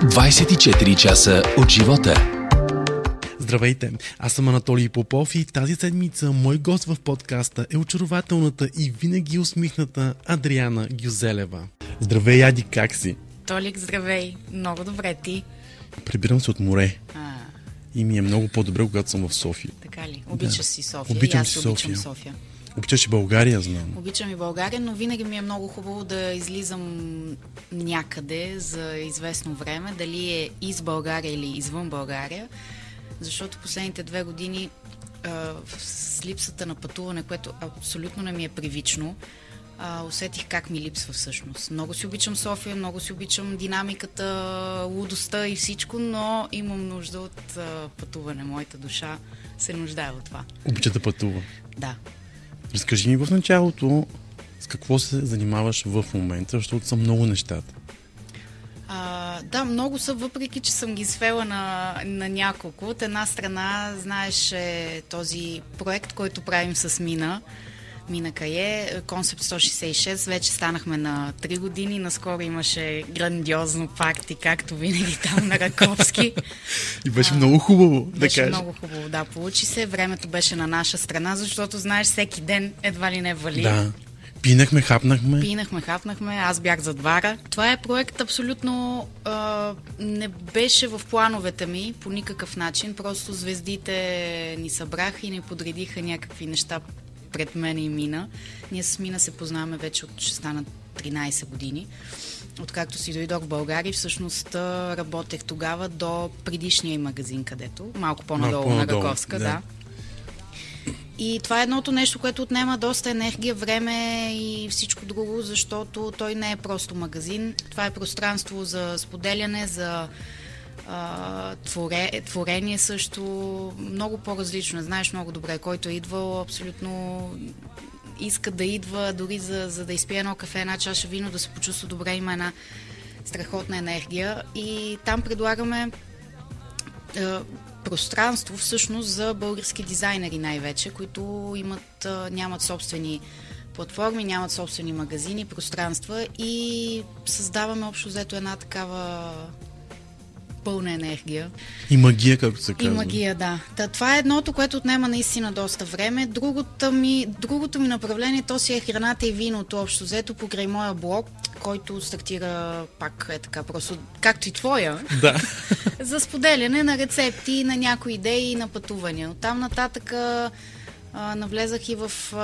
24 часа от живота. Здравейте, аз съм Анатолий Попов и тази седмица мой гост в подкаста е очарователната и винаги усмихната Адриана Гюзелева. Здравей, Ади, как си? Толик, здравей. Много добре, ти? Прибирам се от море. А, И ми е много по-добре, когато съм в София. така ли? Обичаш Да. си София. Обичам и аз си обичам София. Обичаш и България, знам. Обичам и България, но винаги ми е много хубаво да излизам някъде за известно време, дали е из България или извън България, защото последните две години а, с липсата на пътуване, което абсолютно не ми е привично, а, усетих как ми липсва всъщност. Много си обичам София, много си обичам динамиката, лудостта и всичко, но имам нужда от а, пътуване. Моята душа се нуждае от това. Обича да пътува. Да. Разкажи ми в началото с какво се занимаваш в момента, защото са много нещата. А, да, много са, въпреки че съм ги свела на, на няколко. От една страна, знаеш, е този проект, който правим с Мина, Мина Кае, Концепт 166, вече станахме на 3 години. Наскоро имаше грандиозно парти, както винаги там на Раковски. И беше много хубаво, да Беше кажа. много хубаво, да, получи се. Времето беше на наша страна, защото, знаеш, всеки ден едва ли не вали. Да. Пинахме, хапнахме. Пинахме, хапнахме, аз бях зад бара. Това е проект абсолютно а, не беше в плановете ми по никакъв начин. Просто звездите ни събраха и ни подредиха някакви неща пред мен и Мина. Ние с Мина се познаваме вече от ще станат 13 години. Откакто си дойдох в България, всъщност работех тогава до предишния магазин, където, малко по-надолу, Малко на по-надолу, Раковска, да. да. И това е едното нещо, което отнема доста енергия, време и всичко друго, защото той не е просто магазин. Това е пространство за споделяне, за творе, творение също. Много по-различно. Знаеш много добре, който е идвал абсолютно иска да идва дори за, за да изпие едно кафе, една чаша вино, да се почувства добре, има една страхотна енергия. И там предлагаме е, пространство всъщност за български дизайнери най-вече, които имат, а, нямат собствени платформи, нямат собствени магазини, пространства и създаваме общо взето една такава пълна енергия. И магия, както се И казва. магия, да. Та, това е едното, което отнема наистина доста време. Другото ми, другото ми направление, то си е храната и виното, общо взето, покрай моя блог, който стартира пак е така, просто както и твоя, Да. за споделяне на рецепти, на някои идеи и на пътувания. От там нататък а, навлезах и в, а,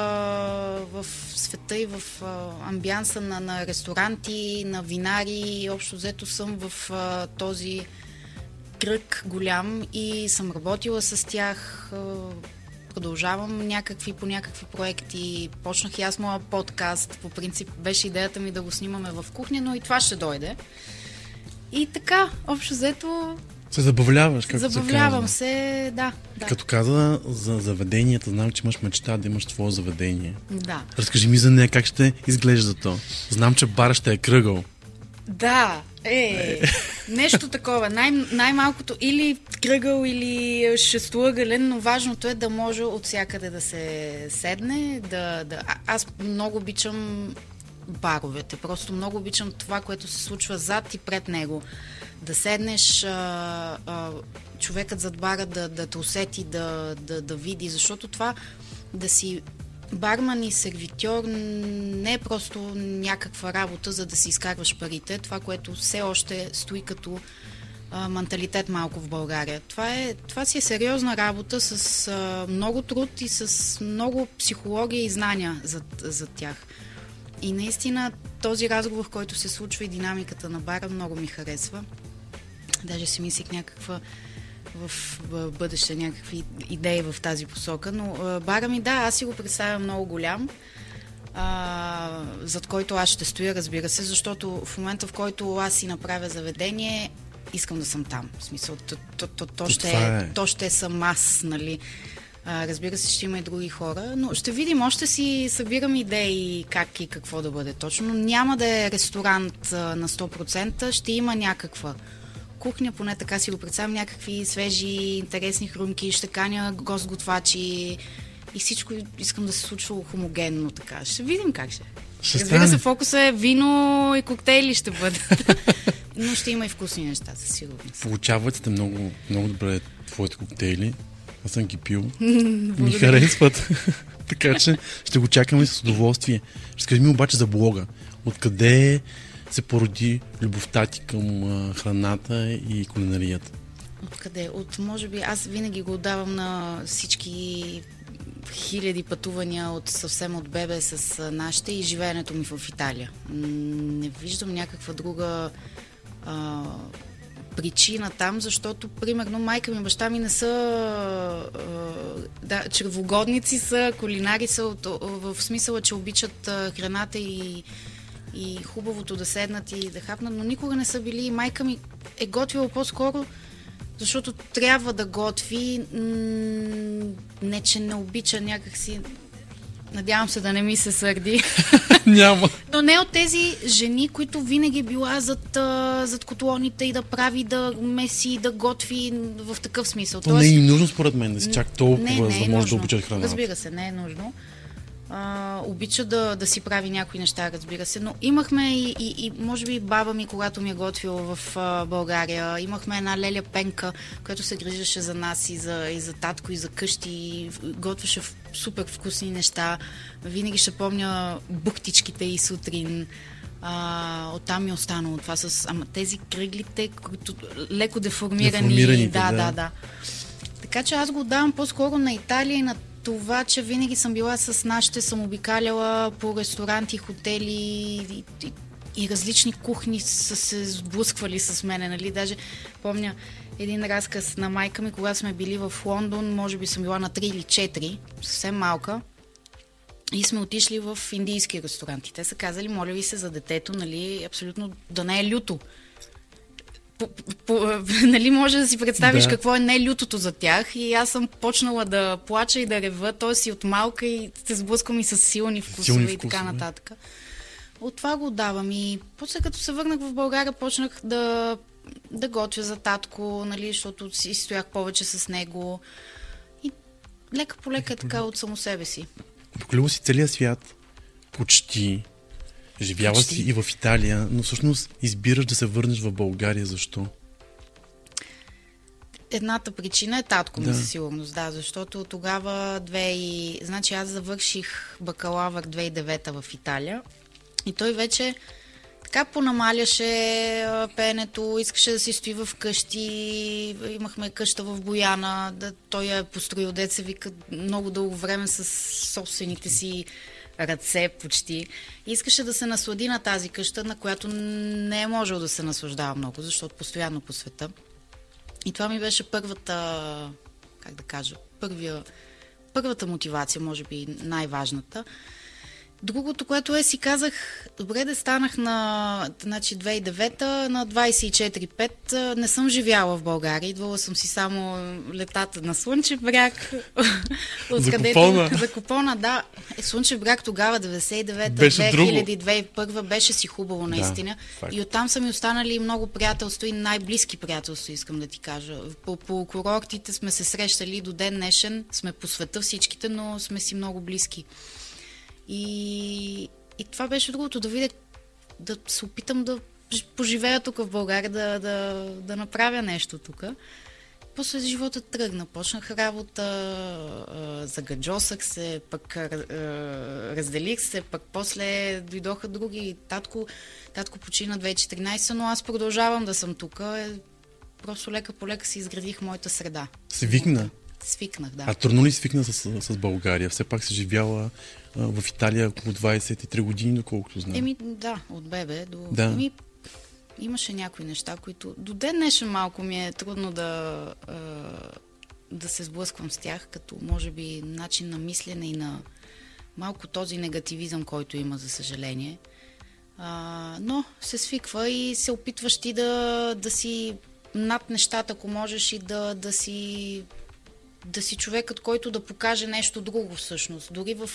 в света и в а, амбианса на, на ресторанти, на винари. Общо взето съм в а, този кръг голям и съм работила с тях. Продължавам някакви по някакви проекти. Почнах и аз моя подкаст. По принцип беше идеята ми да го снимаме в кухня, но и това ще дойде. И така, общо взето, Се забавляваш, както забавлявам се се, да. да. Като каза за заведенията, знам, че имаш мечта да имаш твое заведение. Да. Разкажи ми за нея, как ще изглежда то. Знам, че бар ще е кръгъл. Да, е, нещо такова. Най- най-малкото или кръгъл, или шестоъгълен, но важното е да може от всякъде да се седне. Да, да... А, аз много обичам баровете. Просто много обичам това, което се случва зад и пред него. Да седнеш, а, а, човекът зад бара да, да те усети, да, да, да види, защото това да си барман и сервитьор не е просто някаква работа, за да си изкарваш парите. Това, което все още стои като а, менталитет малко в България. Това, е, това си е сериозна работа с а, много труд и с много психология и знания за, за тях. И наистина този разговор, който се случва и динамиката на бара, много ми харесва. Даже си мислих някаква в, в бъдеще някакви идеи в тази посока, но а, бара ми, да, аз си го представям много голям, а, зад който аз ще стоя, разбира се, защото в момента, в който аз си направя заведение, искам да съм там. В смисъл, то, то, то, то, ще, е. то ще съм аз, нали. А, разбира се, ще има и други хора, но ще видим, още си събирам идеи как и какво да бъде точно. Няма да е ресторант а, на 100%, ще има някаква кухня, поне така си го представям, някакви свежи, интересни хрумки, ще каня гост-готвачи и всичко искам да се случва хомогенно така. Ще видим как ще. Ще Разбира се, фокуса е вино и коктейли ще бъдат. но ще има и вкусни неща, със сигурност. Получават сте много, много добре твоите коктейли. Аз съм ги пил. Ми харесват. така че ще го чакаме с удоволствие. Ще скажи ми обаче за блога. Откъде се породи любовта ти към храната и кулинарията? Откъде? От, може би, аз винаги го отдавам на всички хиляди пътувания от съвсем от бебе с нашите и живеенето ми в Италия. Не виждам някаква друга а, причина там, защото, примерно, майка ми и баща ми не са а, да, чревогодници са, кулинари са, от, в смисъла, че обичат храната и, и хубавото да седнат и да хапнат, но никога не са били. Майка ми е готвила по-скоро защото трябва да готви, не че не обича някакси, надявам се да не ми се сърди, Няма. но не от тези жени, които винаги била зад, зад котлоните и да прави, да меси, да готви в такъв смисъл. То не е и нужно според мен да си чак толкова, не, за не да е може да нужно. обичат храната. Разбира се, не е нужно. А, обича да, да си прави някои неща, разбира се. Но имахме и, и, и може би баба ми, когато ми е готвила в а, България, имахме една леля пенка, която се грижеше за нас и за, и за татко, и за къщи, и готвеше супер вкусни неща. Винаги ще помня бухтичките и сутрин. А, оттам ми е останало това с ама тези кръглите, които леко деформирани. Да, да. да, да. Така че аз го давам по-скоро на Италия и на това, че винаги съм била с нашите, съм обикаляла по ресторанти, хотели и, и, и различни кухни са се сблъсквали с мене, нали? Даже помня един разказ на майка ми, когато сме били в Лондон, може би съм била на 3 или 4, съвсем малка. И сме отишли в индийски ресторанти. Те са казали, моля ви се за детето, нали, абсолютно да не е люто. По, по, нали може да си представиш Да. какво е не лютото за тях и аз съм почнала да плача и да рева, т.е. си от малка и се сблъсквам и с силни вкусове Силни и така вкусове. нататък. От това го давам и после като се върнах в България почнах да, да готвя за татко, нали, защото си стоях повече с него и лека по лека така от само себе си. Поколила си целия свят. Почти. Живяла Почти. си и в Италия, но всъщност избираш да се върнеш в България. Защо? Едната причина е татко ми Да. със сигурност, да, защото тогава две и... Значи аз завърших бакалавър 2009 в Италия и той вече така понамаляше а, пеенето, искаше да си стои в къщи, имахме къща в Бояна, да, той я е построил, деца вика много дълго време с собствените си ръце почти. Искаше да се наслади на тази къща, на която не е можел да се наслаждава много, защото постоянно по света. И това ми беше първата, как да кажа, първия, първата мотивация, може би най-важната. Другото, което е, си казах, добре да станах на значи 2009 на 24-5. Не съм живяла в България, идвала съм си само летата на Слънчев бряг. Закупона. Закупона, да. Е, Слънчев бряг тогава, 99-та, Беше 2000-2001 беше си хубаво наистина. факт. и оттам са ми останали много приятелства и най-близки приятелства, искам да ти кажа. По, по курортите сме се срещали до ден днешен, сме по света всичките, но сме си много близки. И, и това беше другото, да видя, да се опитам да поживея тук в България, да, да, да направя нещо тук. После живота тръгна. Почнах работа, загаджосах се, пък разделих се, пък после дойдоха други. Татко, татко почина 2014, но аз продължавам да съм тук. Е, Просто лека по лека си изградих моята среда. Свикна. Свикнах, да. А трудно ли свикна с, с България? Все пак си живяла а, в Италия около 23 години, доколкото знам. Еми, да, от бебе до... Да. Еми, имаше някои неща, които до ден днешен малко ми е трудно да, а, да се сблъсквам с тях, като може би начин на мислене и на малко този негативизъм, който има, за съжаление. А, но се свиква и се опитваш ти да, да си над нещата, ако можеш и да, да си да си човекът, който да покаже нещо друго всъщност. Дори в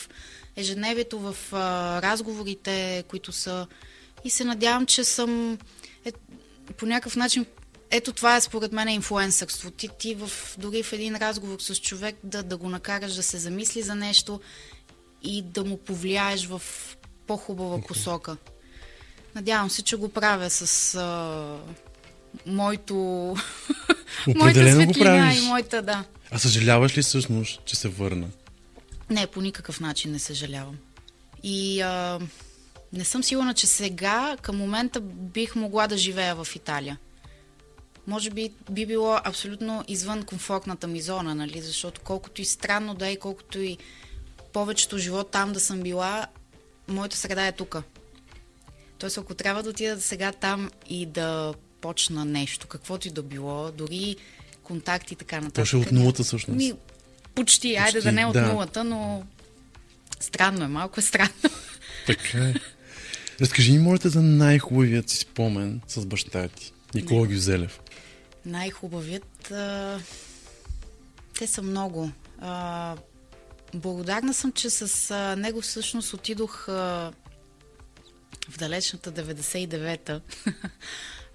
ежедневието, в а, разговорите, които са... И се надявам, че съм е, по някакъв начин... Ето това е според мен инфлуенсърство. Ти, ти в, дори в един разговор с човек да, да го накараш да се замисли за нещо и да му повлияеш в по-хубава посока. Надявам се, че го правя с а, моето... моята светлина и моята, да. А съжаляваш ли всъщност, че се върна? Не, по никакъв начин не съжалявам. И а, не съм сигурна, че сега, към момента, бих могла да живея в Италия. Може би би било абсолютно извън комфортната ми зона, нали? Защото колкото и странно да е, колкото и повечето живот там да съм била, моята среда е тука. Тоест, ако трябва да отида сега там и да почна нещо, каквото и да било, дори контакти и така нататък. То ще е от нулата всъщност. Ми, почти, айде Почти, да не от да. нулата, но странно е, малко е странно. Така е. Разкажи ми, моля за най-хубавият си спомен с баща ти, Никола Гюзелев. Най-хубавият. А... Те са много. А... Благодарна съм, че с а, него всъщност отидох а... в далечната 99-та.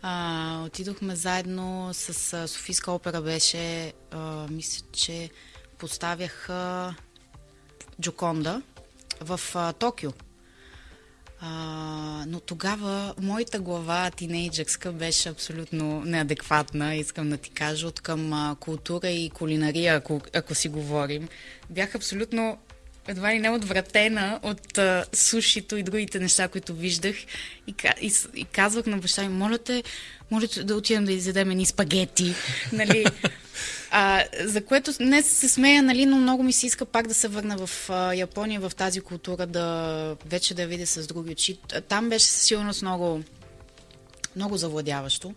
а, отидохме заедно с Софийска опера беше, а, мисля, че поставяха Джоконда в а, Токио. А, но тогава моята глава, тинейджърска, беше абсолютно неадекватна, искам да ти кажа, от към а, култура и кулинария, ако, ако си говорим. Бях абсолютно едва ли не отвратена от а, сушито и другите неща, които виждах. И, и, и казвах на баща ми, моля те, моля те да отидем да изядем едни спагети. Нали? А, за което не се смея, нали, но много ми се иска пак да се върна в а, Япония, в тази култура, да вече да видя с други очи. Там беше със сигурност много, много завладяващо.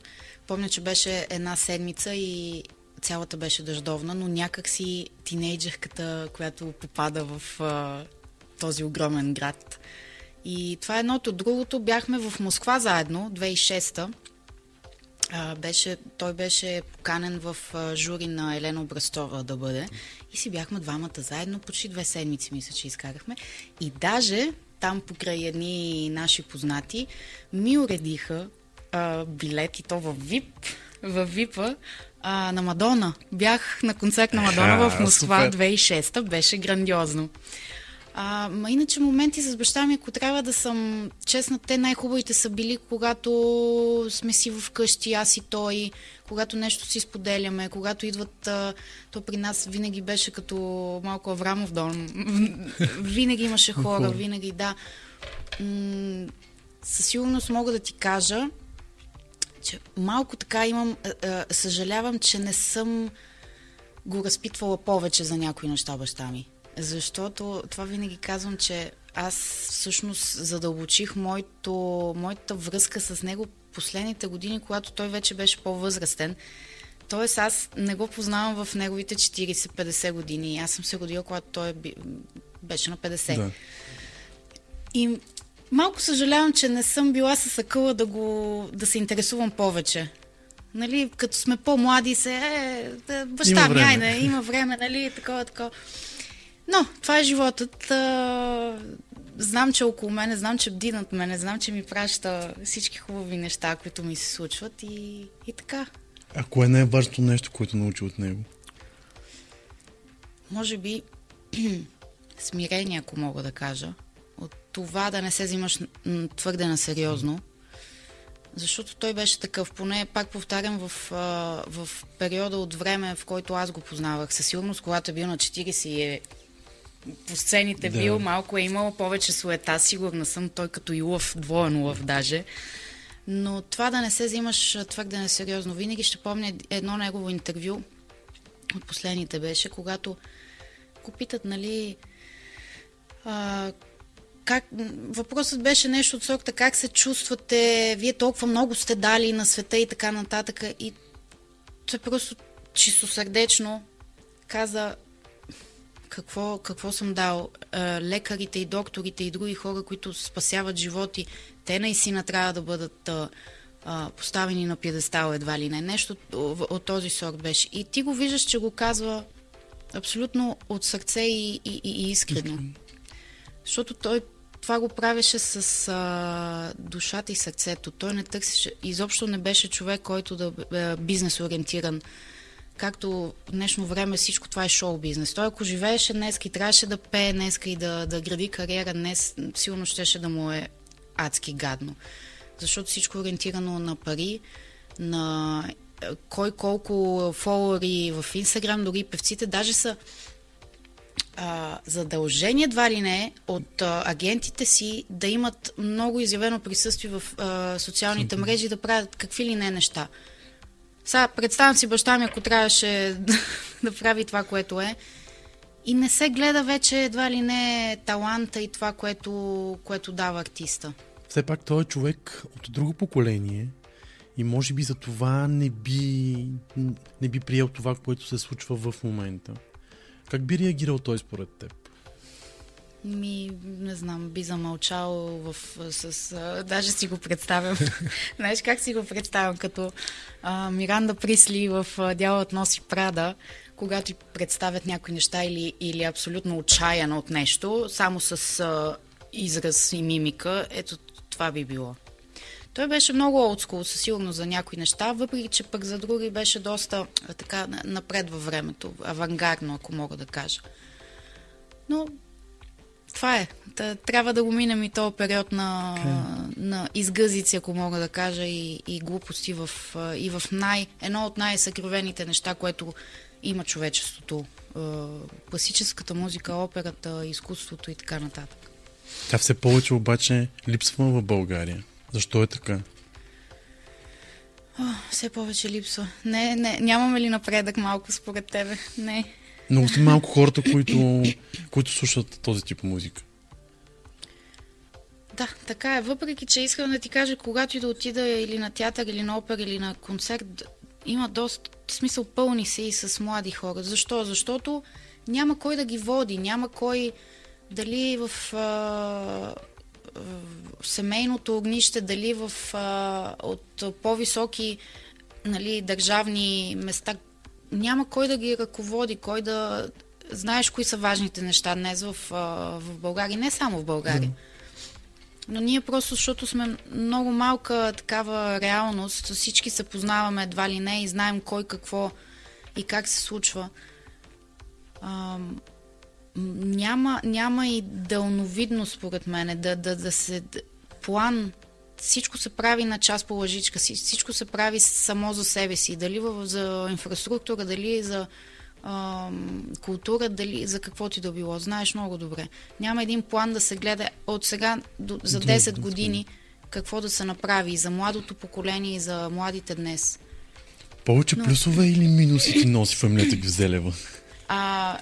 Помня, че беше една седмица и цялата беше дъждовна, но някак си тинейджерката, която попада в а, този огромен град. И това е едното. Другото бяхме в Москва заедно, 2006-та. А, беше, той беше поканен в а, жури на Елена Обрастова да бъде. И си бяхме двамата заедно, почти две седмици мисля, че изкарахме. И даже там покрай едни наши познати ми уредиха а, билет и то в ВИП, в ВИПа а, на Мадона. Бях на концерт на Мадона в Москва супер. 2006 беше грандиозно. А, ма иначе моменти с баща ми, ако трябва да съм честна, те най-хубавите са били, когато сме си вкъщи, аз и той, когато нещо си споделяме, когато идват, а, то при нас винаги беше като малко Аврамов дом. винаги имаше хора, Хора. винаги, да. М- със сигурност мога да ти кажа, че малко така имам, а, съжалявам, че не съм го разпитвала повече за някои неща баща ми. Защото това винаги казвам, че аз всъщност задълбочих моето, моята връзка с него последните години, когато той вече беше по-възрастен. Тоест аз не го познавам в неговите 40-50 години. Аз съм се родила, когато той би- беше на 50. Да. И малко съжалявам, че не съм била с акъла да, го, да се интересувам повече. Нали, като сме по-млади се, е, да, баща ми, айде, има време, нали, такова, такова. Но, това е животът. А, знам, че около мене, знам, че бди над мене, знам, че ми праща всички хубави неща, които ми се случват и, и така. А кое е най-важното нещо, което научи от него? може би смирение, ако мога да кажа, от това да не се взимаш твърде на сериозно. Защото той беше такъв, поне пак повтарям, в, в периода от време, в който аз го познавах. Със сигурност, когато е бил на 40 и е по сцените Да. бил, малко е имало повече суета, сигурна съм, той като и лъв, двоен лъв даже. Но това да не се взимаш твърде несериозно. Винаги ще помня едно негово интервю, от последните беше, когато го питат, нали, а, как, въпросът беше нещо от сорта, как се чувствате, вие толкова много сте дали на света и така нататък. И той просто чистосърдечно каза какво, какво съм дал. Лекарите и докторите и други хора, които спасяват животи, те наистина трябва да бъдат поставени на пиедестал едва ли не. Нещо от, от този сорт беше. И ти го виждаш, че го казва абсолютно от сърце и, и, и, и искрено. Защото той това го правеше с а, душата и сърцето. Той не търсеше, изобщо не беше човек, който да е бизнес ориентиран. Както в днешно време всичко това е шоу бизнес. Той ако живееше днес и трябваше да пее днес и да, да гради кариера днес, сигурно щеше да му е адски гадно. защото всичко е ориентирано на пари, на е, кой колко фолуари в Инстаграм, дори певците даже са а, задължение едва ли не от а, агентите си да имат много изявено присъствие в а, социалните мрежи, да правят какви ли не неща. Сега, представям си баща ми, ако трябваше да прави това, което е. И не се гледа вече едва ли не таланта и това, което, което дава артиста. Все пак той е човек от друго поколение и може би за това не би, не би приел това, което се случва в момента. Как би реагирал той според теб? Ми, не знам, би замълчал в, с... А, даже си го представям. Знаеш как си го представям? Като а, Миранда Присли в Дялът носи Прада, когато ти представят някои неща или, или абсолютно отчаяна от нещо, само с а, израз и мимика, ето това би било. Той беше много олдскул, със сигурност за някои неща, въпреки че пък за други беше доста така напред във времето, авангардно, ако мога да кажа. Но това е. Трябва да го минем и този период на, okay. на изгъзици, ако мога да кажа, и, и глупости в, и в най, едно от най-съкровените неща, което има човечеството. Класическата музика, операта, изкуството и така нататък. Тя все повече обаче липсва в България. Защо е така? О, все повече липсва. Не, не, нямаме ли напредък малко според тебе? Не. Много са малко хората, които, които слушат този тип музика. Да, така е. Въпреки, че искам да ти кажа, когато и да отида или на театър, или на опера, или на концерт, има доста смисъл пълни се и с млади хора. Защо? Защото няма кой да ги води, няма кой дали в а, семейното огнище, дали в, а, от по-високи нали, държавни места, няма кой да ги ръководи, кой да... Знаеш кои са важните неща днес в, в България, не само в България. Но ние просто, защото сме много малка такава реалност, всички се познаваме едва ли не и знаем кой какво и как се случва. А, няма, няма и дълновидност, според мен, да, да, да се план всичко се прави на час по лъжичка, всичко се прави само за себе си, дали за инфраструктура, дали за а, култура, дали за каквото и да било. Знаеш много добре. Няма един план да се гледа от сега до, за 10 години какво да се направи и за младото поколение и за младите днес. Повече Но... плюсове или минуси ти носи фамилията Гюзелева? А,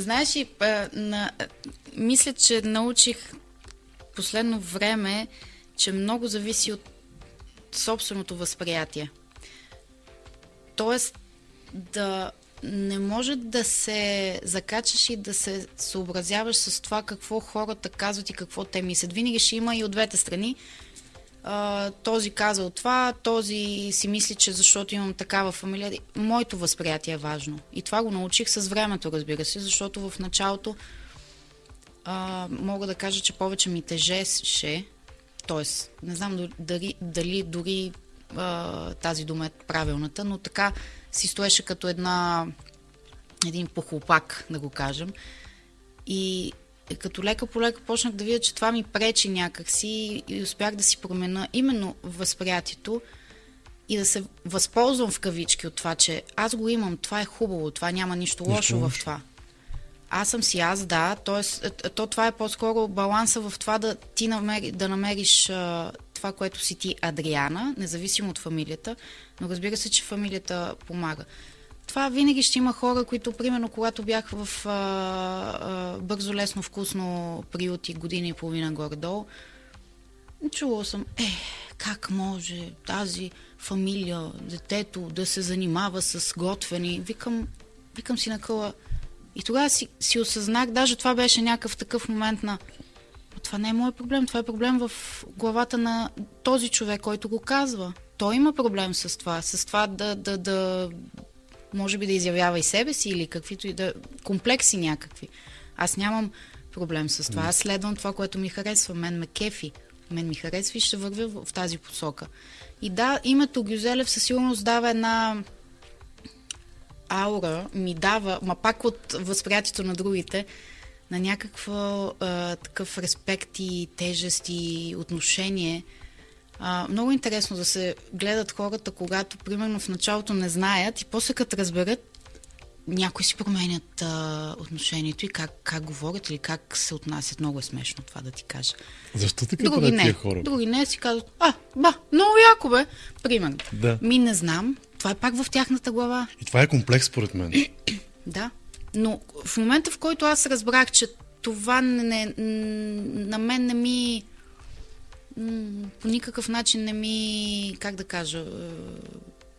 знаеш ли, на, мисля, че научих последно време че много зависи от собственото възприятие. Тоест, да не може да се закачаш и да се съобразяваш с това какво хората казват и какво те мислят. Винаги ще има и от двете страни. А, този казал това, този си мисли, че защото имам такава фамилия. Моето възприятие е важно. И това го научих с времето, разбира се, защото в началото а, мога да кажа, че повече ми тежеше Тоест, не знам дали, дали дори а, тази дума е правилната, но така си стоеше като една, един похлопак, да го кажем. И като лека по лека почнах да видя, че това ми пречи някакси и успях да си променя именно възприятието и да се възползвам в кавички от това, че аз го имам, това е хубаво, това няма нищо лошо в това аз съм си аз, да. Тоест, е, то това е по-скоро баланса в това да ти намери, да намериш а, това, което си ти Адриана, независимо от фамилията, но разбира се, че фамилията помага. Това винаги ще има хора, които, примерно, когато бях в а, а, бързо, лесно, вкусно приюти година и половина горе-долу, чувала съм, е, как може тази фамилия, детето да се занимава с готвени. Викам, викам си на къла, и тогава си, си осъзнах, даже това беше някакъв такъв момент на това не е моят проблем, това е проблем в главата на този човек, който го казва. Той има проблем с това, с това да, да, да може би да изявява и себе си или каквито и да... комплекси някакви. Аз нямам проблем с това. Аз следвам това, което ми харесва. Мен ме кефи. Мен ми харесва и ще вървя в, тази посока. И да, името Гюзелев със сигурност дава една аура ми дава, ма пак от възприятието на другите, на някаква а, такъв респект и тежест и отношение А, много интересно да се гледат хората, когато, примерно, в началото не знаят и после като разберат, някои си променят а, отношението и как, как говорят или как се отнасят. Много е смешно това да ти кажа. Защо така Други не. тия хора? Други не си казват, а, ба, много яко бе. Примерно. Да. Ми не знам. Това е пак в тяхната глава. И това е комплекс, според мен. Да. Но в момента, в който аз разбрах, че това не, на мен не ми по никакъв начин не ми, как да кажа, е,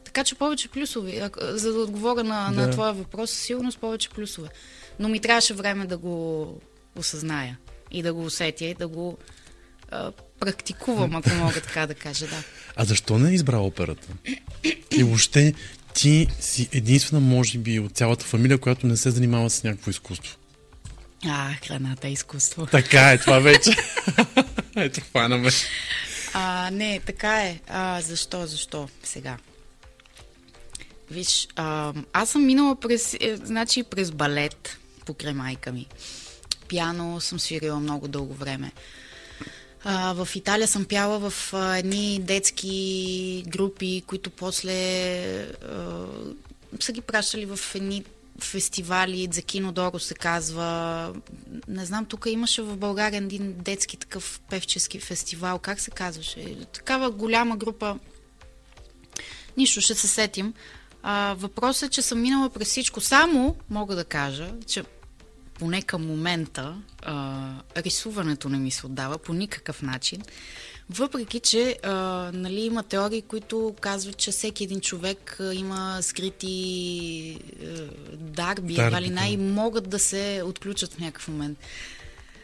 така че повече плюсове. За да отговоря на, Да. на твоя въпрос, със сигурност повече плюсове. Но ми трябваше време да го осъзная и да го усетя и да го а, практикувам, ако мога така да кажа, да. А защо не е избра операта? И въобще ти си единствена, може би, от цялата фамилия, която не се занимава с някакво изкуство. А, храната е изкуство. Така е, това вече. Ето, хванаме. А, не, така е. А, защо, защо? Сега. Виж, а, аз съм минала през, е, значи, през балет покрай майка ми. Пиано съм свирила много дълго време. А, в Италия съм пяла в а, едни детски групи, които после а, са ги пращали в едни фестивали, Дзакино Доро се казва. Не знам, тук имаше в България един детски такъв певчески фестивал. Как се казваше? Такава голяма група. Нищо, ще се сетим. А, въпросът е, че съм минала през всичко. Само мога да кажа, че поне към момента а, рисуването не ми се отдава по никакъв начин. Въпреки, че а, нали, има теории, които казват, че всеки един човек а, има скрити а, дарби, едва ли най- могат да се отключат в някакъв момент.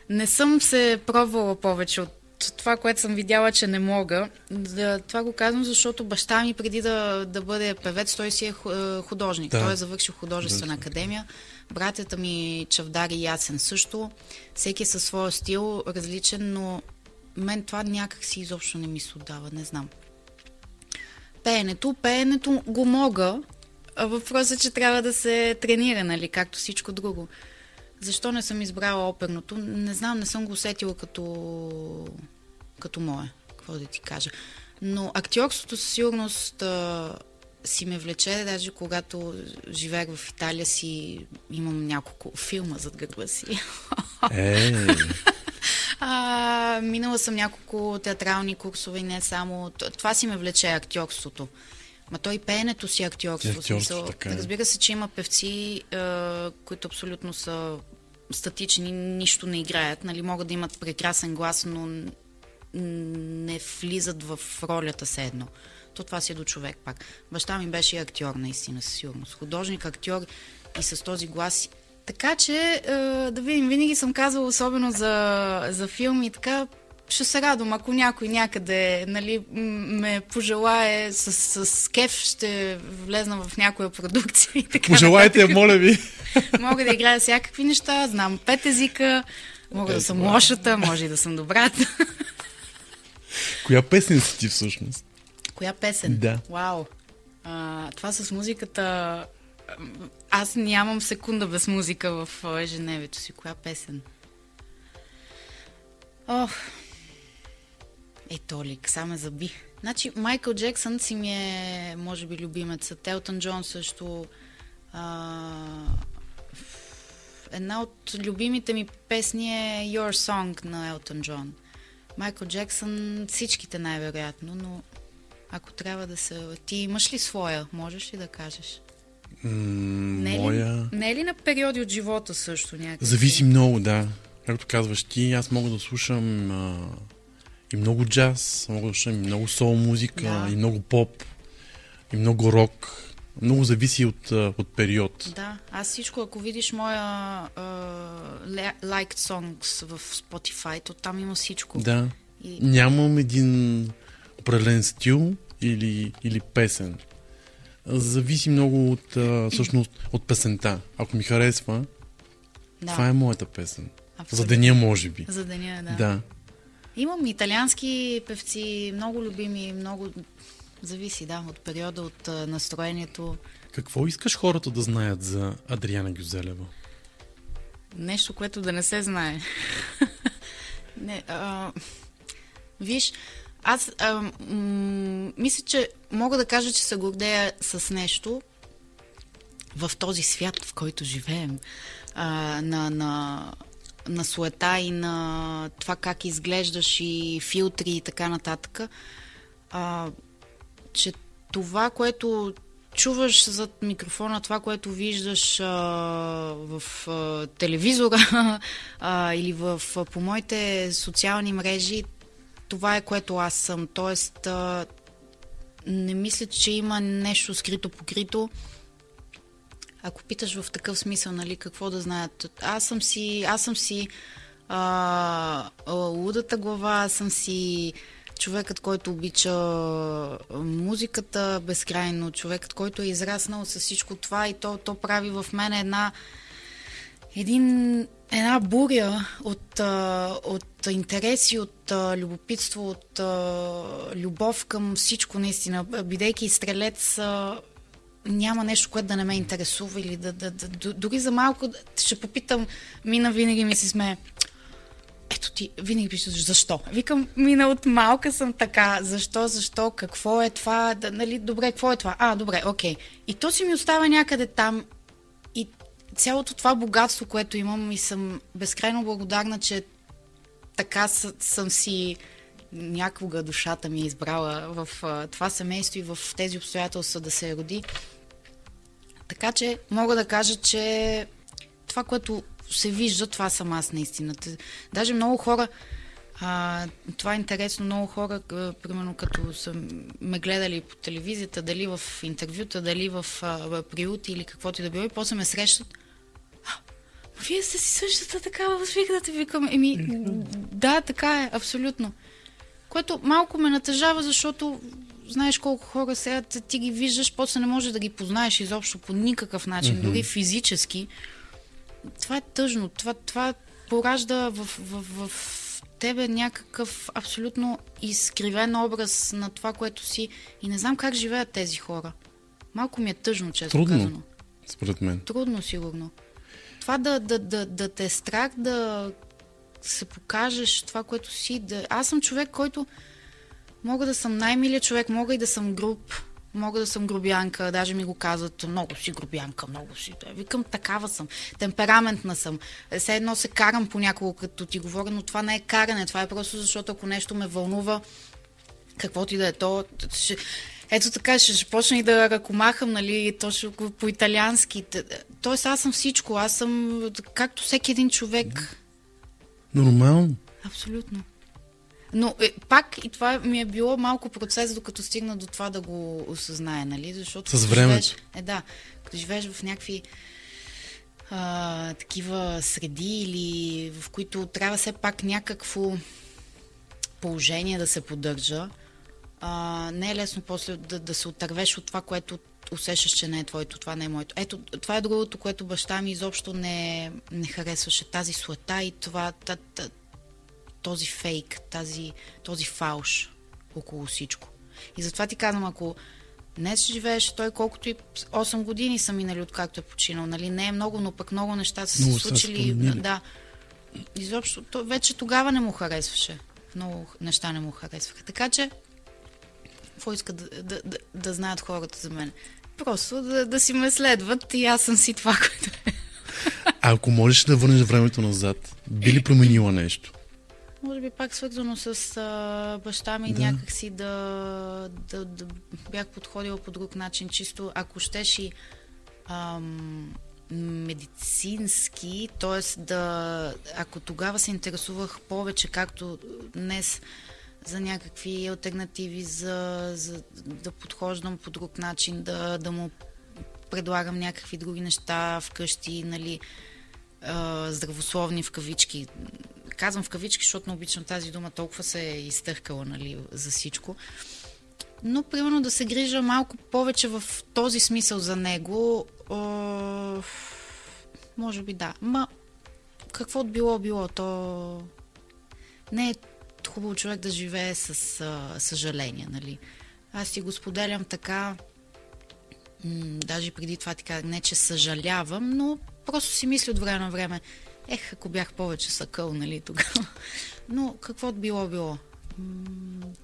Не съм се пробвала повече от това, което съм видяла, че не мога. Да, това го казвам, защото баща ми преди да, да бъде певец, той си е ху- художник. Да. Той е завършил художествена академия. Братята ми Чавдар и Ясен също. Всеки е със своя стил, различен, но мен това някак си изобщо не ми се отдава, не знам. Пеенето, пеенето го мога, въпросът е, че трябва да се тренира, нали, както всичко друго. Защо не съм избрала оперното? Не знам, не съм го усетила като, като мое. Какво да ти кажа? Но актьорството със сигурност а, си ме влече, даже когато живеех в Италия си имам няколко филма зад гърба си. Е, А, минала съм няколко театрални курсове и не само. Това си ме влече актьорството. Ма той пеенето си е актьорство. смисъл, така е. Разбира се, че има певци, е, които абсолютно са статични, нищо не играят. Нали, могат да имат прекрасен глас, но не влизат в ролята се едно. То това си е до човек пак. Баща ми беше и актьор, наистина, със сигурност. Художник, актьор и с този глас. Така че, е, да видим, винаги съм казвала, особено за, за филми, така, ще се радвам, ако някой някъде нали, ме пожелае с, с кеф, ще влезна в някоя продукция. И така пожелайте я, моля ви. Мога да играя всякакви неща, знам пет езика, мога да съм лошата, може и да съм добрата. Коя песен си ти всъщност? Коя песен? Да. Вау. А, това с музиката... Аз нямам секунда без музика в ежедневието си. Коя песен? Ох. Е, Толик, само ме заби. Значи, Майкъл Джексън си ми е, може би, любимецът. Елтън Джон също. А, една от любимите ми песни е Your Song на Елтън Джон. Майкъл Джексън, всичките най-вероятно, но ако трябва да се... Ти имаш ли своя? Можеш ли да кажеш? Не е, моя... ли, не е ли на периоди от живота също някакси? Зависи много, да. Както казваш ти, аз мога да слушам а, и много джаз, мога да слушам и много сол музика, Да. и много поп, и много рок. Много зависи от, от период. Да, аз всичко, ако видиш моя uh, liked songs в Spotify, то там има всичко. Да. И, Нямам един определен стил или, или песен. Зависи много от, а, всъщност, от песента. Ако ми харесва, да, това е моята песен. За абсолютно. деня, може би. За деня, да. Да. Имам италиански певци, много любими, много... Зависи, да, от периода, от настроението. Какво искаш хората да знаят за Адриана Гюзелева? Нещо, което да не се знае. не, а, виж, Аз а, м- мисля, че мога да кажа, че се гордея с нещо в този свят, в който живеем. А, на, на, на суета и на това как изглеждаш и филтри и така нататък. А, че това, което чуваш зад микрофона, това, което виждаш а, в а, телевизора а, или в, а, по моите социални мрежи, това е което аз съм. Тоест, а, не мисля, че има нещо скрито покрито. Ако питаш в такъв смисъл, нали, какво да знаят, аз съм си, аз съм си а, лудата глава, аз съм си човекът, който обича музиката безкрайно, човекът, който е израснал с всичко това и то, то прави в мен една един, една буря от, от интереси, от любопитство, от любов към всичко наистина. Бидейки стрелец, няма нещо, което да не ме интересува или да, да, да дори за малко ще попитам, мина винаги ми се смее ето ти винаги пишеш защо. Викам, мина от малка съм така. Защо, защо, какво е това? Да, нали, добре, какво е това? А, добре, окей. И то си ми остава някъде там. Цялото това богатство, което имам и съм безкрайно благодарна, че така съм си някога душата ми е избрала в това семейство и в тези обстоятелства да се роди. Така че мога да кажа, че това, което се вижда, това съм аз наистина. Даже много хора, а, това е интересно, много хора, а, примерно като са ме гледали по телевизията, дали в интервюта, дали в, а, приюти или каквото и да било, и после ме срещат. Вие сте си същата такава възвикната, викам. Еми, да, така е, абсолютно. Което малко ме натъжава, защото знаеш колко хора сега ти ги виждаш, после не можеш да ги познаеш изобщо по никакъв начин, mm-hmm. дори физически това е тъжно. Това, това поражда в, в, в тебе някакъв абсолютно изкривен образ на това, което си. И не знам как живеят тези хора. Малко ми е тъжно, често Трудно, казано. според мен. Трудно, сигурно. Това да, да, да, да те е страх да се покажеш това, което си. Да... Аз съм човек, който мога да съм най-милия човек, мога и да съм груб, мога да съм грубянка, даже ми го казват, много си грубянка, много си. Викам, такава съм, темпераментна съм. Все едно се карам понякога, като ти говоря, но това не е каране, това е просто защото ако нещо ме вълнува, каквото и да е то, ще... Ето така, ще, ще почна и да ръкомахам, нали, точно по-италиански. Тоест аз съм всичко, аз съм както всеки един човек. Нормално. Абсолютно. Но е, пак и това ми е било малко процес, докато стигна до това да го осъзнае, нали? Защото С време. е, да, като живееш в някакви а, такива среди или в които трябва все пак някакво положение да се поддържа, а, не е лесно после да, да се отървеш от това, което усещаш, че не е твоето, това не е моето. Ето, това е другото, което баща ми изобщо не, не харесваше. Тази суета и това, та, та, този фейк, тази, този фалш около всичко. И затова ти казвам, ако днес живееш той колкото и 8 години са минали откакто е починал, нали? Не е много, но пък много неща са се случили. Да. Изобщо, то, вече тогава не му харесваше. Много неща не му харесваха. Така че, какво искат да, да, да, да знаят хората за мен? Просто да, да си ме следват и аз съм си това, което е. А ако можеш да върнеш времето назад, би ли променила нещо? може би пак свързано с а, баща ми, да. някакси да, да, да бях подходила по друг начин, чисто ако щеш и ам, медицински, т.е. да, ако тогава се интересувах повече, както днес, за някакви альтернативи, за, за да подхождам по друг начин, да, да му предлагам някакви други неща вкъщи, нали, здравословни в кавички, казвам в кавички, защото не обичам тази дума, толкова се е изтъркала нали, за всичко. Но, примерно, да се грижа малко повече в този смисъл за него, о, може би да. Ма, какво било било, то не е хубаво човек да живее с а, съжаление, нали? Аз си го споделям така, м- даже преди това така, не че съжалявам, но просто си мисля от време на време, Ех, ако бях повече съкъл, нали, тогава. Но какво било било?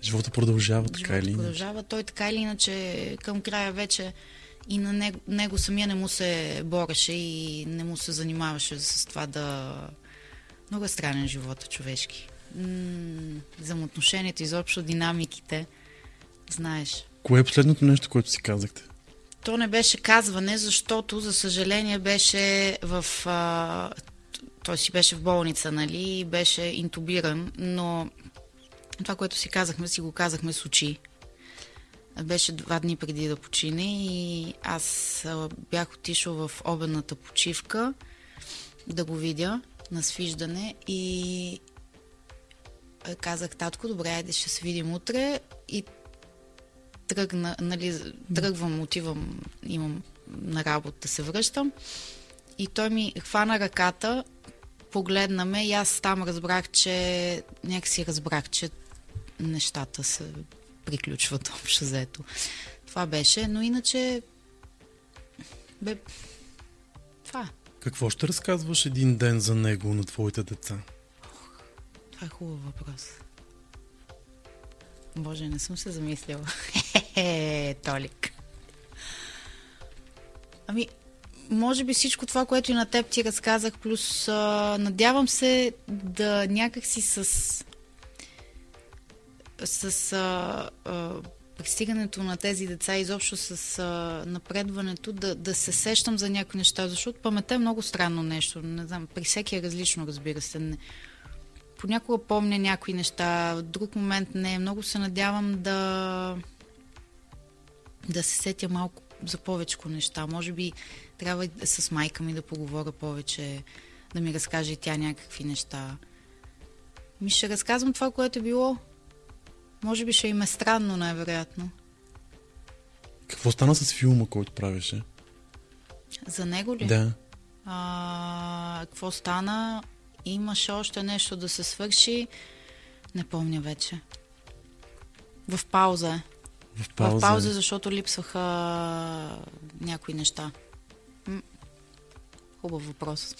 Живота продължава, така живота или иначе. продължава. Той така или иначе към края вече и на него, него самия не му се бореше и не му се занимаваше с това да... Много е странен живота човешки. М- взаимоотношенията, изобщо динамиките. Знаеш. Кое е последното нещо, което си казахте? То не беше казване, защото, за съжаление, беше в... А, той си беше в болница, нали, и беше интубиран, но това, което си казахме, си го казахме с очи. Беше два дни преди да почине и аз бях отишъл в обедната почивка да го видя на свиждане и казах, татко, добре, айде ще се видим утре и тръгна, нали, тръгвам, отивам, имам на работа да се връщам и той ми хвана ръката, погледна ме и аз там разбрах, че някакси разбрах, че нещата се приключват общо взето. Това беше, но иначе бе, това, Какво ще разказваш един ден за него на твоите деца? Това е хубав въпрос. Боже, не съм се замислила. Хе-хе, Толик. Ами, може би всичко това, което и на теб ти разказах, плюс а, надявам се да някакси с с а, а, пристигането на тези деца, изобщо с а, напредването, да, да се сещам за някои неща, защото паметта е много странно нещо. Не знам, при всеки е различно, разбира се. Не, понякога помня някои неща, в друг момент не. Много се надявам да да се сетя малко за повече неща. Може би трябва с майка ми да поговоря повече, да ми разкаже и тя някакви неща. Ми ще разказвам това, което е било. Може би ще им е странно, най-вероятно. Какво стана с филма, който правеше? За него ли? Да. А, какво стана? Имаше още нещо да се свърши. Не помня вече. В пауза е. В пауза. В пауза, защото липсваха някои неща. Хубав въпрос.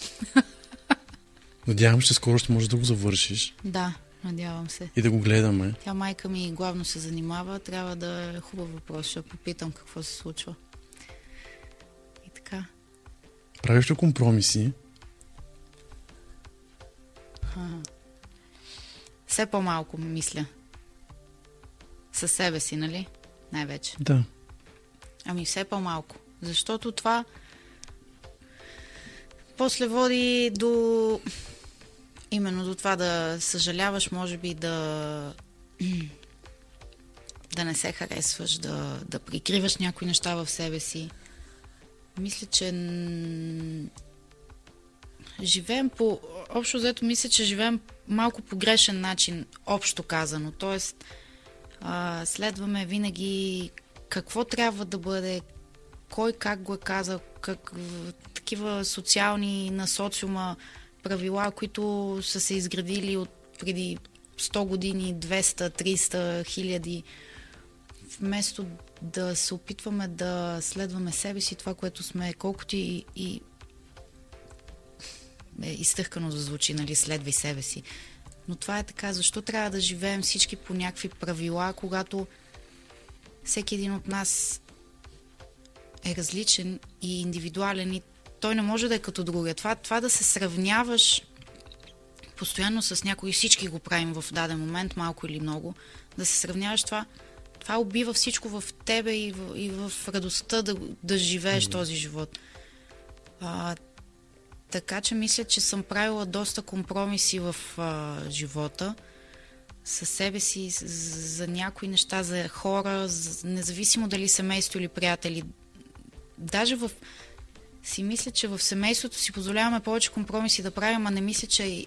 Надявам се, скоро ще можеш да го завършиш Да, надявам се. и да го гледаме. Тя майка ми главно се занимава. Трябва да е хубав въпрос. Ще попитам какво се случва. И така. Правиш ли компромиси? Все по-малко мисля. Със себе си, нали? Най-вече. Да. Ами все по-малко. Защото това после води до именно до това да съжаляваш, може би да да не се харесваш, да, да прикриваш някои неща в себе си. Мисля, че живеем по... Общо взето мисля, че живеем малко по грешен начин, общо казано. Тоест, а, следваме винаги какво трябва да бъде, кой как го е казал, как, такива социални на социума правила, които са се изградили от преди 100 години, 200, 300, хиляди. Вместо да се опитваме да следваме себе си, това, което сме, колкото и, и е изтъхкано да звучи, нали, следвай себе си. Но това е така. Защо трябва да живеем всички по някакви правила, когато всеки един от нас е различен и индивидуален и той не може да е като другия. Това, това да се сравняваш постоянно с някой, всички го правим в даден момент, малко или много, да се сравняваш това, това убива всичко в тебе и в, и в радостта да, да живееш mm-hmm. този живот. А, така че мисля, че съм правила доста компромиси в а, живота със себе си, с- за някои неща, за хора, за, независимо дали семейство или приятели. Даже в си мисля, че в семейството си позволяваме повече компромиси да правим, а не мисля, че е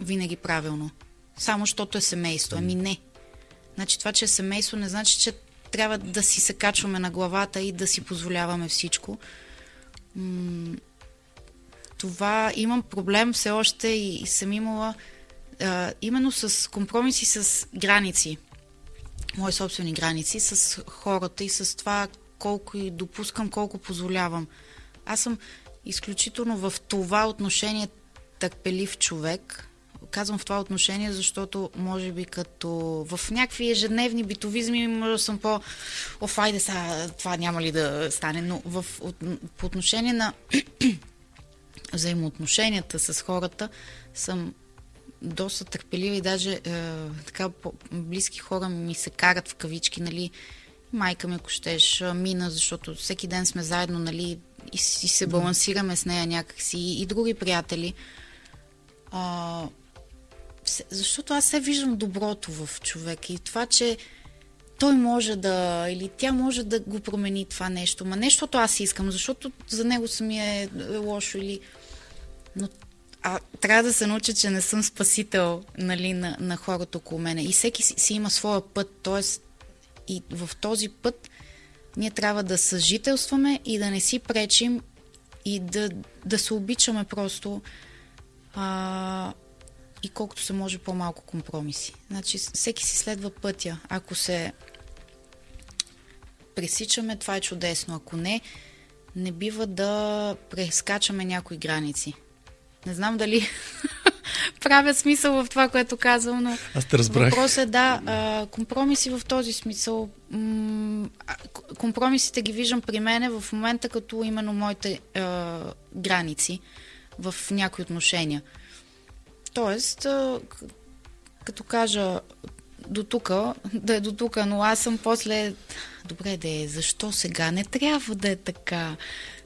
винаги правилно. Само защото е семейство. Ами не. Значи това, че е семейство, не значи, че трябва да си се качваме на главата и да си позволяваме всичко. М- това имам проблем все още и, и съм имала а, именно с компромиси с граници. Мои собствени граници, с хората и с това колко и допускам, колко позволявам. Аз съм изключително в това отношение търпелив човек, казвам в това отношение, защото може би като в някакви ежедневни битовизми може да съм по оф, айде сега, това няма ли да стане, но в, от, по отношение на взаимоотношенията с хората съм доста търпелива и даже е, така близки хора ми се карат в кавички, нали, майка ми, ако щеш, мина, защото всеки ден сме заедно, нали, и, и се балансираме с нея някакси, и, и други приятели. А, защото аз се виждам доброто в човека и това, че той може да, или тя може да го промени това нещо, ма нещото аз искам, защото за него самия е, е лошо или... Но а, трябва да се науча, че не съм спасител нали, на, на хората около мене. И всеки си, си има своя път, т.е. и в този път ние трябва да съжителстваме и да не си пречим и да, да се обичаме просто а, и колкото се може по-малко компромиси. Значи всеки си следва пътя. Ако се пресичаме, това е чудесно. Ако не, не бива да прескачаме някои граници. Не знам дали правя смисъл в това, което казвам, но Аз те разбрах. въпросът е да, а, компромиси в този смисъл. М- компромисите ги виждам при мене в момента като именно моите а, граници в някои отношения. Тоест, а, като кажа до тук, да е до тук, но аз съм после... Добре, да е, защо сега? Не трябва да е така.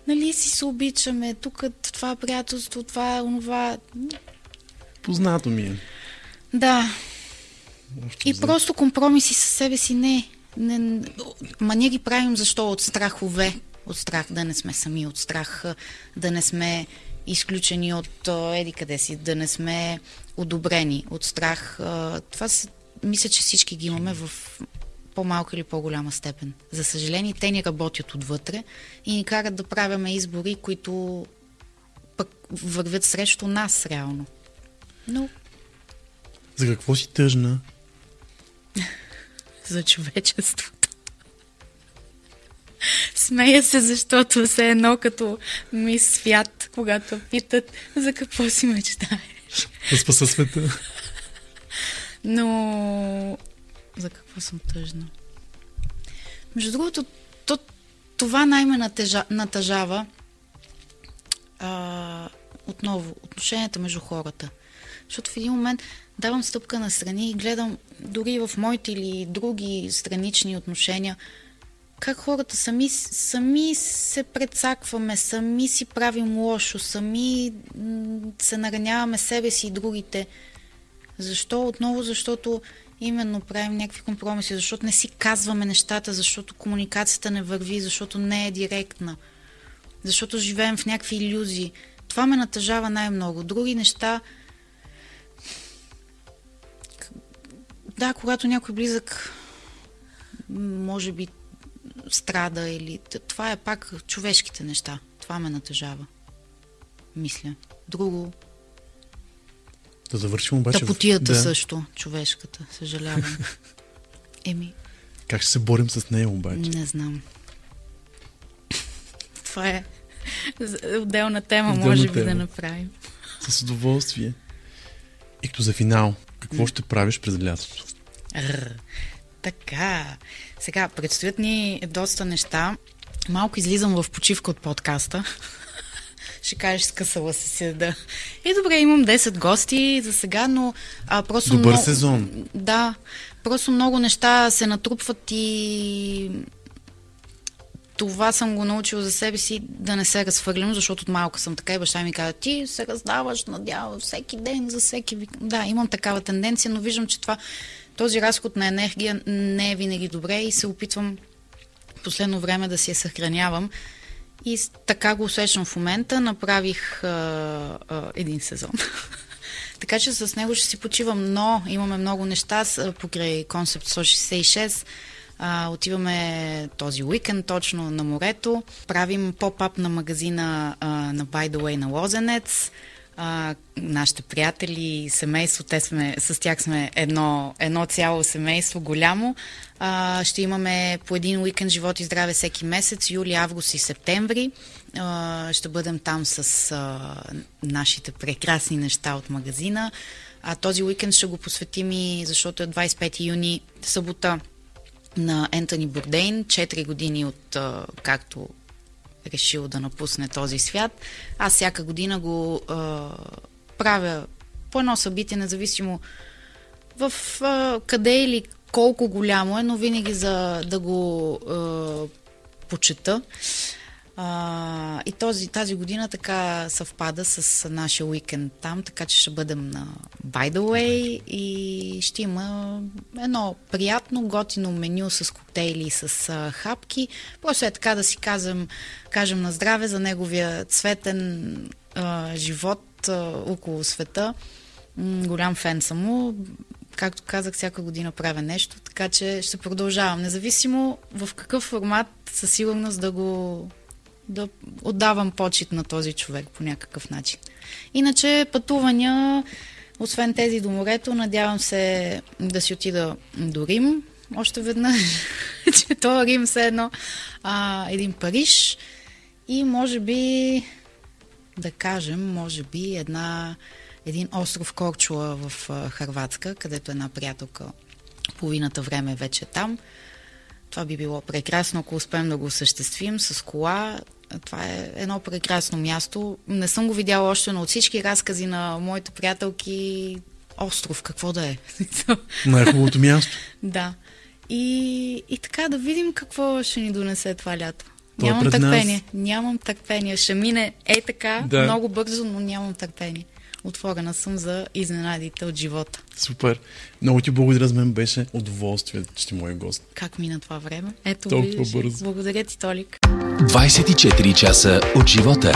Нали си се обичаме, тук това приятелство, това, онова. Познато ми е. Да, Общо и взето. просто компромиси със себе си не. не ма ние ги правим защо? От страхове. От страх да не сме сами, от страх да не сме изключени от еди къде си, да не сме одобрени, от страх. Това се, мисля, че всички ги имаме в по-малка или по-голяма степен. За съжаление, те ни работят отвътре и ни карат да правяме избори, които пък вървят срещу нас реално. Но За какво си тъжна? за човечеството. Смея се, защото все едно като ми свят, когато питат за какво си мечтаеш. Да спаса света. Но за какво съм тъжна? Между другото, то, това най-ме натежа, натъжава а, отново отношенията между хората. Защото в един момент давам стъпка на страни и гледам дори в моите или други странични отношения как хората сами, сами се предсакваме, сами си правим лошо, сами се нараняваме себе си и другите. Защо? Отново, защото именно правим някакви компромиси, защото не си казваме нещата, защото комуникацията не върви, защото не е директна, защото живеем в някакви иллюзии. Това ме натъжава най-много. Други неща. Да, когато някой близък може би страда или... Това е пак човешките неща. Това ме натъжава. Мисля. Друго. Да завършим обаче. Тъпотията да. също. Човешката. Съжалявам. Еми, Как ще се борим с нея обаче? не знам. Това е отделна тема, Отделна може би тема. да направим. С удоволствие. И като за финал, какво ще правиш през лятото? Рр. Така. Сега, предстоят ни доста неща. Малко излизам в почивка от подкаста. Ще кажеш, скъсала се си да... И добре, имам 10 гости за сега, но а, просто Добър много... сезон. Да, просто много неща се натрупват и това съм го научила за себе си да не се разхвърлям, защото от малка съм така и баща ми каза, ти се раздаваш надява всеки ден за всеки вик. Да, имам такава тенденция, но виждам, че това, този разход на енергия не е винаги добре и се опитвам последно време да си я съхранявам. И така го усещам в момента. Направих а, а, един сезон. така че с него ще си почивам, но имаме много неща покрай концепт 166. А, отиваме този уикенд точно на морето. Правим поп-ап на магазина а, на By the Way на Лозенец. А, нашите приятели, семейство, те сме, с тях сме едно, едно цяло семейство, голямо. А, ще имаме по един уикенд живот и здраве всеки месец, юли, август и септември. А, ще бъдем там с а, нашите прекрасни неща от магазина. А този уикенд ще го посветим и защото е 25 юни, събота на Ентони Бурдейн, 4 години от а, както решил да напусне този свят. Аз всяка година го а, правя по едно събитие, независимо в а, къде или колко голямо е, но винаги за да го а, почета. А, и този, тази година така съвпада с нашия уикенд там, така че ще бъдем на By the Way и ще има едно приятно, готино меню с коктейли и с а, хапки. Просто е така да си казвам, кажем на здраве за неговия цветен а, живот а, около света. М, голям фен съм му. Както казах, всяка година правя нещо, така че ще продължавам. Независимо в какъв формат, със сигурност да го да отдавам почет на този човек по някакъв начин. Иначе пътувания, освен тези до морето, надявам се да си отида до Рим още веднъж, че то Рим все едно а, един Париж и може би да кажем, може би една, един остров Корчула в Харватска, където една приятелка половината време вече е там. Това би било прекрасно, ако успеем да го осъществим с кола. Това е едно прекрасно място. Не съм го видяла още, но от всички разкази на моите приятелки, остров, какво да е. Най-хубавото място. да. И, и така да видим какво ще ни донесе това лято. То е нямам търпение. нас. Нямам търпение. Ще мине е така, Да. много бързо, но нямам търпение. Отворена съм за изненадите от живота. Супер. Много ти благодаря, за мен беше удоволствие, че ти мой гост. Как мина това време? Ето Толкова виждаш. бързо. Благодаря ти, Толик. 24 часа от живота.